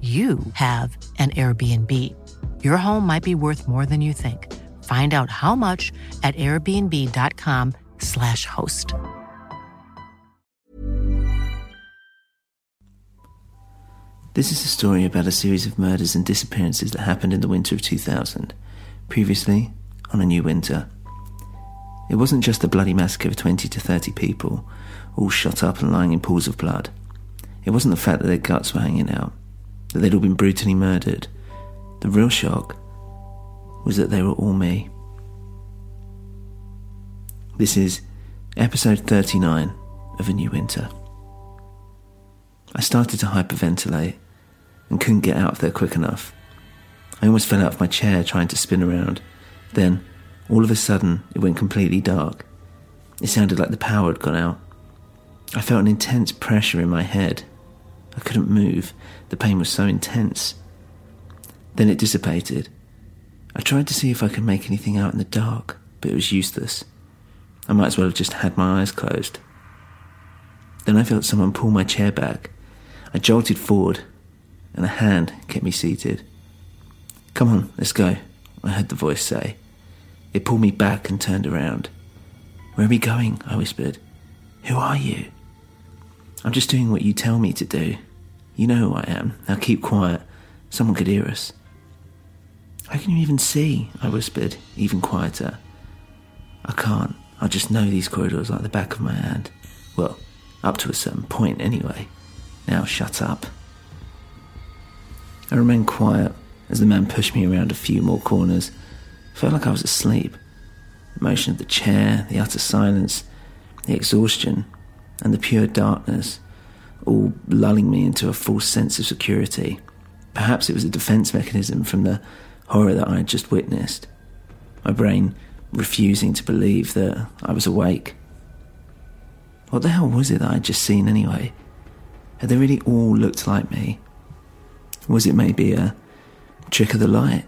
you have an Airbnb. Your home might be worth more than you think. Find out how much at airbnb.com/slash host. This is a story about a series of murders and disappearances that happened in the winter of 2000, previously on A New Winter. It wasn't just a bloody massacre of 20 to 30 people, all shot up and lying in pools of blood. It wasn't the fact that their guts were hanging out, that they'd all been brutally murdered. The real shock was that they were all me. This is episode 39 of A New Winter. I started to hyperventilate and couldn't get out of there quick enough. I almost fell out of my chair trying to spin around. Then, all of a sudden, it went completely dark. It sounded like the power had gone out. I felt an intense pressure in my head. I couldn't move. The pain was so intense. Then it dissipated. I tried to see if I could make anything out in the dark, but it was useless. I might as well have just had my eyes closed. Then I felt someone pull my chair back. I jolted forward, and a hand kept me seated. Come on, let's go, I heard the voice say. It pulled me back and turned around. Where are we going? I whispered. Who are you? I'm just doing what you tell me to do. You know who I am. Now keep quiet. Someone could hear us. How can you even see? I whispered, even quieter. I can't. I just know these corridors like the back of my hand. Well, up to a certain point, anyway. Now shut up. I remained quiet as the man pushed me around a few more corners. I felt like I was asleep. The motion of the chair, the utter silence, the exhaustion, and the pure darkness, all lulling me into a false sense of security. Perhaps it was a defense mechanism from the horror that I had just witnessed. My brain refusing to believe that I was awake. What the hell was it that I'd just seen anyway? Had they really all looked like me? Was it maybe a trick of the light?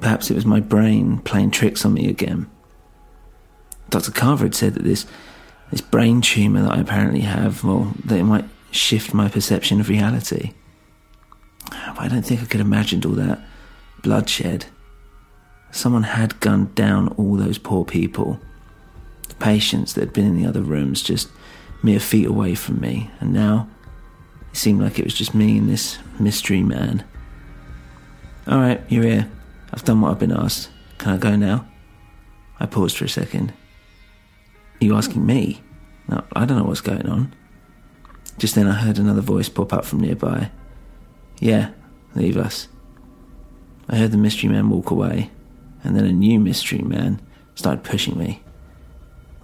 Perhaps it was my brain playing tricks on me again. Dr. Carver had said that this this brain tumour that I apparently have, well, that it might shift my perception of reality. But I don't think I could have imagined all that bloodshed. Someone had gunned down all those poor people, the patients that had been in the other rooms, just mere feet away from me, and now it seemed like it was just me and this mystery man. All right, you're here. I've done what I've been asked. Can I go now? I paused for a second. You asking me? I don't know what's going on. Just then I heard another voice pop up from nearby. Yeah, leave us. I heard the mystery man walk away, and then a new mystery man started pushing me.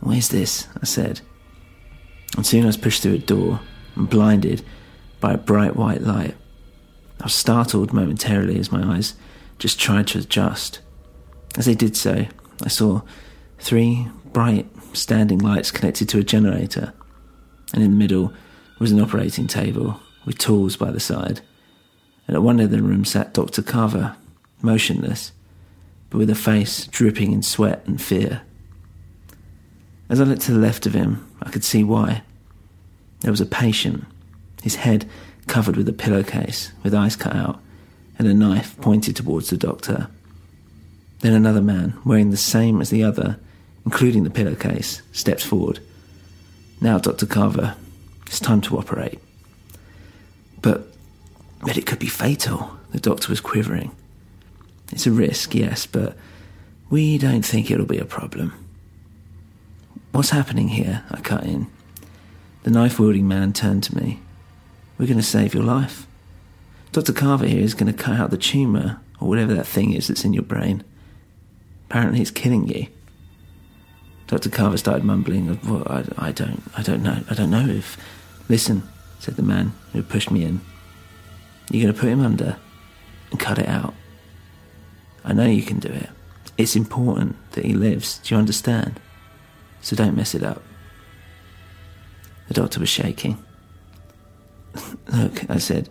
Where's this? I said. And soon I was pushed through a door and blinded by a bright white light. I was startled momentarily as my eyes just tried to adjust. As they did so, I saw three bright standing lights connected to a generator, and in the middle was an operating table with tools by the side. And at one end of the room sat Dr. Carver, motionless, but with a face dripping in sweat and fear. As I looked to the left of him, I could see why. There was a patient, his head covered with a pillowcase with eyes cut out and a knife pointed towards the doctor. Then another man, wearing the same as the other, including the pillowcase, steps forward. Now, Dr. Carver, it's time to operate. But, but it could be fatal. The doctor was quivering. It's a risk, yes, but we don't think it'll be a problem. What's happening here? I cut in. The knife wielding man turned to me. We're going to save your life. Dr. Carver here is going to cut out the tumour, or whatever that thing is that's in your brain. Apparently, it's killing you. Dr. Carver started mumbling, well, I, I don't, I don't know, I don't know if. Listen, said the man who pushed me in. You're going to put him under and cut it out. I know you can do it. It's important that he lives. Do you understand? So don't mess it up. The doctor was shaking. Look, I said,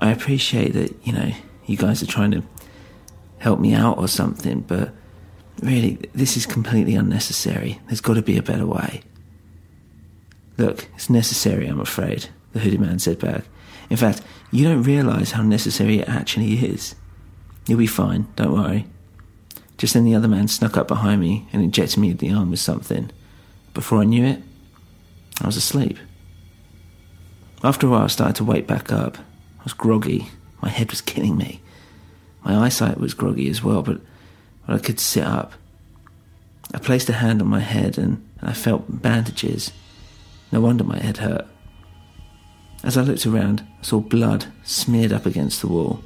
I appreciate that, you know, you guys are trying to help me out or something, but really, this is completely unnecessary. There's got to be a better way. Look, it's necessary, I'm afraid, the hooded man said back. In fact, you don't realise how necessary it actually is. You'll be fine, don't worry. Just then the other man snuck up behind me and injected me in the arm with something. Before I knew it, I was asleep. After a while, I started to wake back up. I was groggy. My head was killing me. My eyesight was groggy as well, but, I could sit up. I placed a hand on my head and, I felt bandages. No wonder my head hurt. As I looked around, I saw blood smeared up against the wall.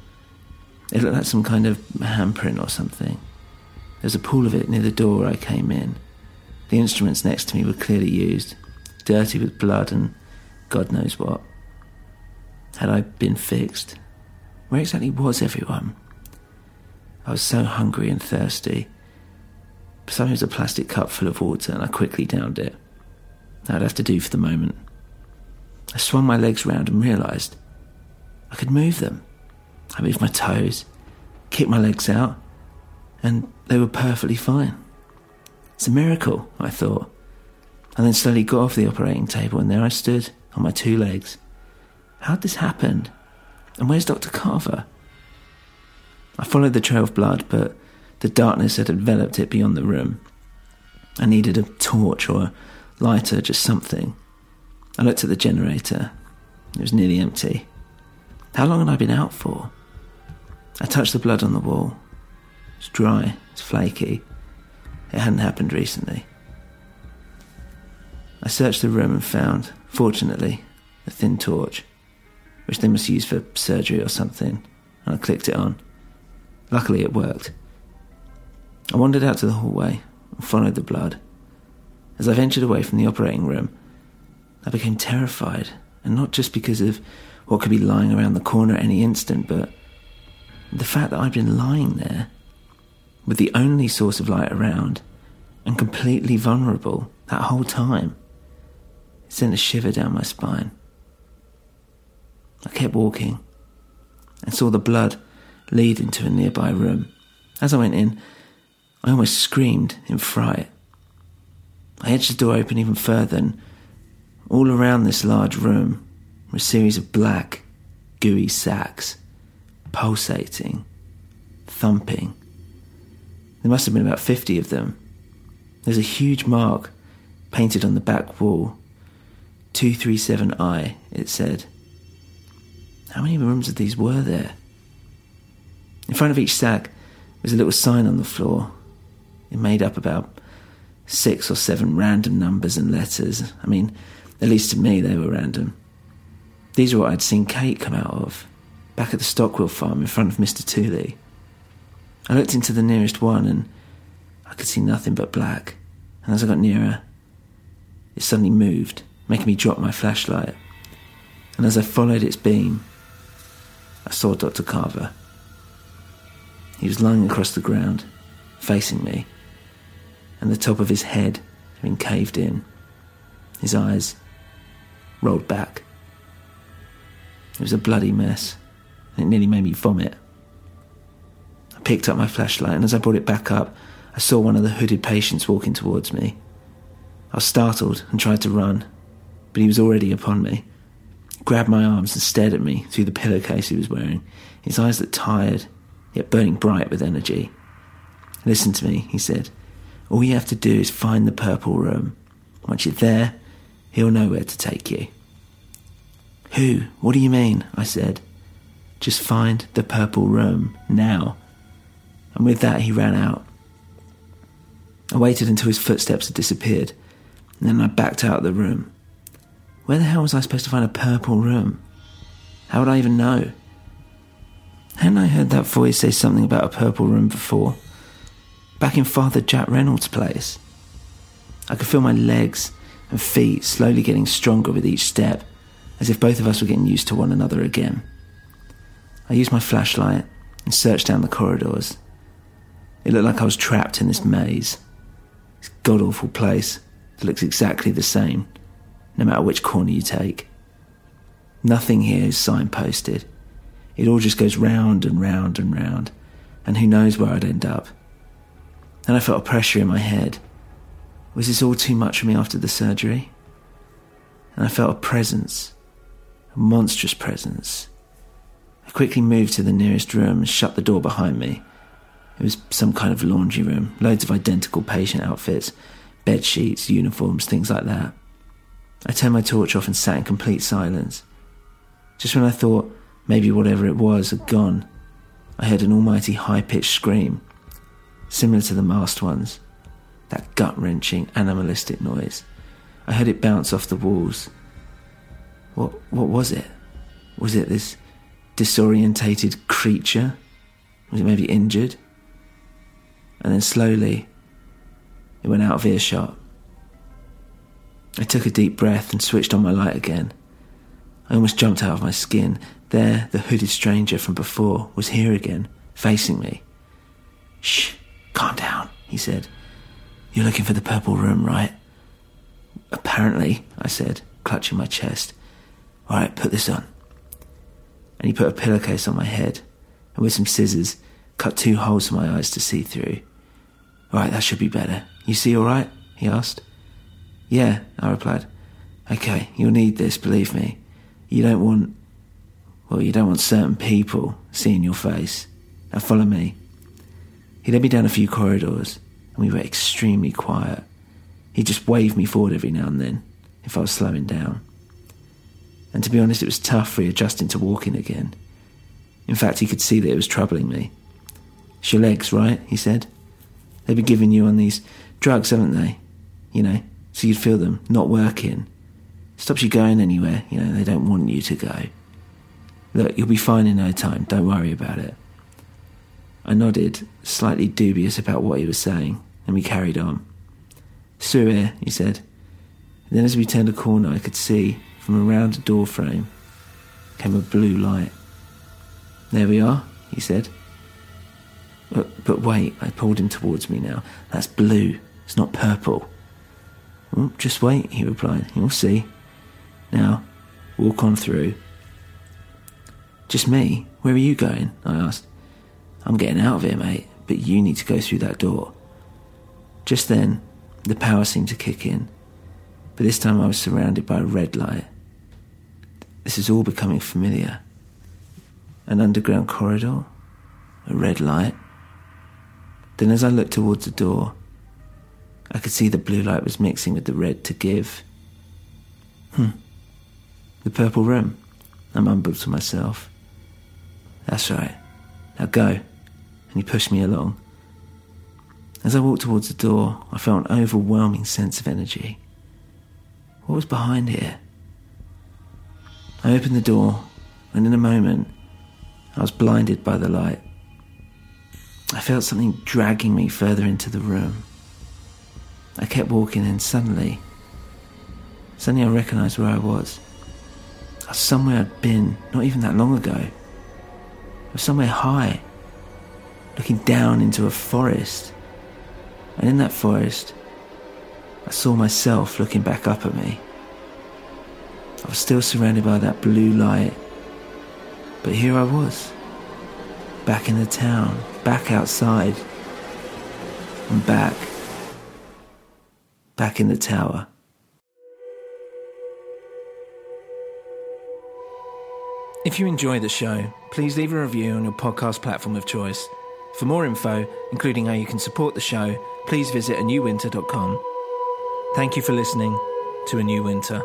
It looked like some kind of handprint or something. There was a pool of it near the door I came in. The instruments next to me were clearly used, dirty with blood and God knows what. Had I been fixed? Where exactly was everyone? I was so hungry and thirsty. Beside me was a plastic cup full of water, and I quickly downed it. That'd have to do for the moment. I swung my legs round and realised I could move them. I moved my toes, kicked my legs out, and they were perfectly fine. It's a miracle, I thought, and then slowly got off the operating table, and there I stood on my two legs. How'd this happen? And where's Dr. Carver? I followed the trail of blood, but the darkness had enveloped it beyond the room. I needed a torch or a lighter, just something. I looked at the generator. It was nearly empty. How long had I been out for? I touched the blood on the wall. It's dry, it's flaky. It hadn't happened recently. I searched the room and found, fortunately, a thin torch, which they must use for surgery or something, and I clicked it on. Luckily, it worked. I wandered out to the hallway and followed the blood. As I ventured away from the operating room, I became terrified, and not just because of what could be lying around the corner at any instant, but the fact that I'd been lying there with the only source of light around and completely vulnerable that whole time. It sent a shiver down my spine. I kept walking and saw the blood lead into a nearby room. As I went in, I almost screamed in fright. I edged the door open even further, and all around this large room were a series of black, gooey sacks pulsating, thumping. There must have been about 50 of them. There's a huge mark painted on the back wall 237I, it said. How many rooms of these were there? In front of each sack was a little sign on the floor. It made up about six or seven random numbers and letters. I mean, at least to me, they were random. These are what I'd seen Kate come out of back at the Stockwell farm in front of Mr. Tooley. I looked into the nearest one and I could see nothing but black. And as I got nearer, it suddenly moved, making me drop my flashlight. And as I followed its beam, I saw Dr. Carver. He was lying across the ground, facing me, and the top of his head had been caved in. His eyes rolled back. It was a bloody mess. And it nearly made me vomit. I picked up my flashlight, and as I brought it back up, I saw one of the hooded patients walking towards me. I was startled and tried to run, but he was already upon me. grabbed my arms and stared at me through the pillowcase he was wearing. His eyes looked tired, yet burning bright with energy. Listen to me, he said. All you have to do is find the purple room. Once you're there, he'll know where to take you. Who? What do you mean? I said. Just find the purple room, now. And with that, he ran out. I waited until his footsteps had disappeared, and then I backed out of the room. Where the hell was I supposed to find a purple room? How would I even know? Hadn't I heard that voice say something about a purple room before? Back in Father Jack Reynolds' place. I could feel my legs and feet slowly getting stronger with each step, as if both of us were getting used to one another again. I used my flashlight and searched down the corridors. It looked like I was trapped in this maze. This god awful place that looks exactly the same, no matter which corner you take. Nothing here is signposted. It all just goes round and round and round, and who knows where I'd end up. Then I felt a pressure in my head. Was this all too much for me after the surgery? And I felt a presence, a monstrous presence. I quickly moved to the nearest room and shut the door behind me. It was some kind of laundry room, loads of identical patient outfits, bed sheets, uniforms, things like that. I turned my torch off and sat in complete silence. Just when I thought maybe whatever it was had gone, I heard an almighty high pitched scream, similar to the masked ones. That gut wrenching, animalistic noise. I heard it bounce off the walls. What, what was it? Was it this disorientated creature? Was it maybe injured? And then slowly, it went out of earshot. I took a deep breath and switched on my light again. I almost jumped out of my skin. There, the hooded stranger from before was here again, facing me. Shh, calm down, he said. You're looking for the purple room, right? Apparently, I said, clutching my chest. All right, put this on. And he put a pillowcase on my head, and with some scissors, cut two holes for my eyes to see through. All right, that should be better. You see all right? he asked. Yeah, I replied. Okay, you'll need this, believe me. You don't want, well, you don't want certain people seeing your face. Now follow me. He led me down a few corridors, and we were extremely quiet. He just waved me forward every now and then, if I was slowing down. And to be honest, it was tough readjusting to walking again. In fact, he could see that it was troubling me. It's your legs, right? He said. They've been giving you on these drugs, haven't they? You know, so you'd feel them not working. Stops you going anywhere, you know, they don't want you to go. Look, you'll be fine in no time, don't worry about it. I nodded, slightly dubious about what he was saying, and we carried on. Through here, he said. And then as we turned a corner, I could see, from around a door frame, came a blue light. There we are, he said. But, but wait, I pulled him towards me now. That's blue. It's not purple. Just wait, he replied. You'll see. Now, walk on through. Just me? Where are you going? I asked. I'm getting out of here, mate, but you need to go through that door. Just then, the power seemed to kick in, but this time I was surrounded by a red light. This is all becoming familiar. An underground corridor, a red light, then, as I looked towards the door, I could see the blue light was mixing with the red to give. Hmm. The purple room, I mumbled to myself. That's right. Now go. And he pushed me along. As I walked towards the door, I felt an overwhelming sense of energy. What was behind here? I opened the door, and in a moment, I was blinded by the light. I felt something dragging me further into the room. I kept walking and suddenly, suddenly I recognized where I was. I was somewhere I'd been not even that long ago. Was somewhere high, looking down into a forest. And in that forest, I saw myself looking back up at me. I was still surrounded by that blue light, but here I was back in the town, back outside, and back, back in the tower. If you enjoy the show, please leave a review on your podcast platform of choice. For more info, including how you can support the show, please visit anewwinter.com. Thank you for listening to A New Winter.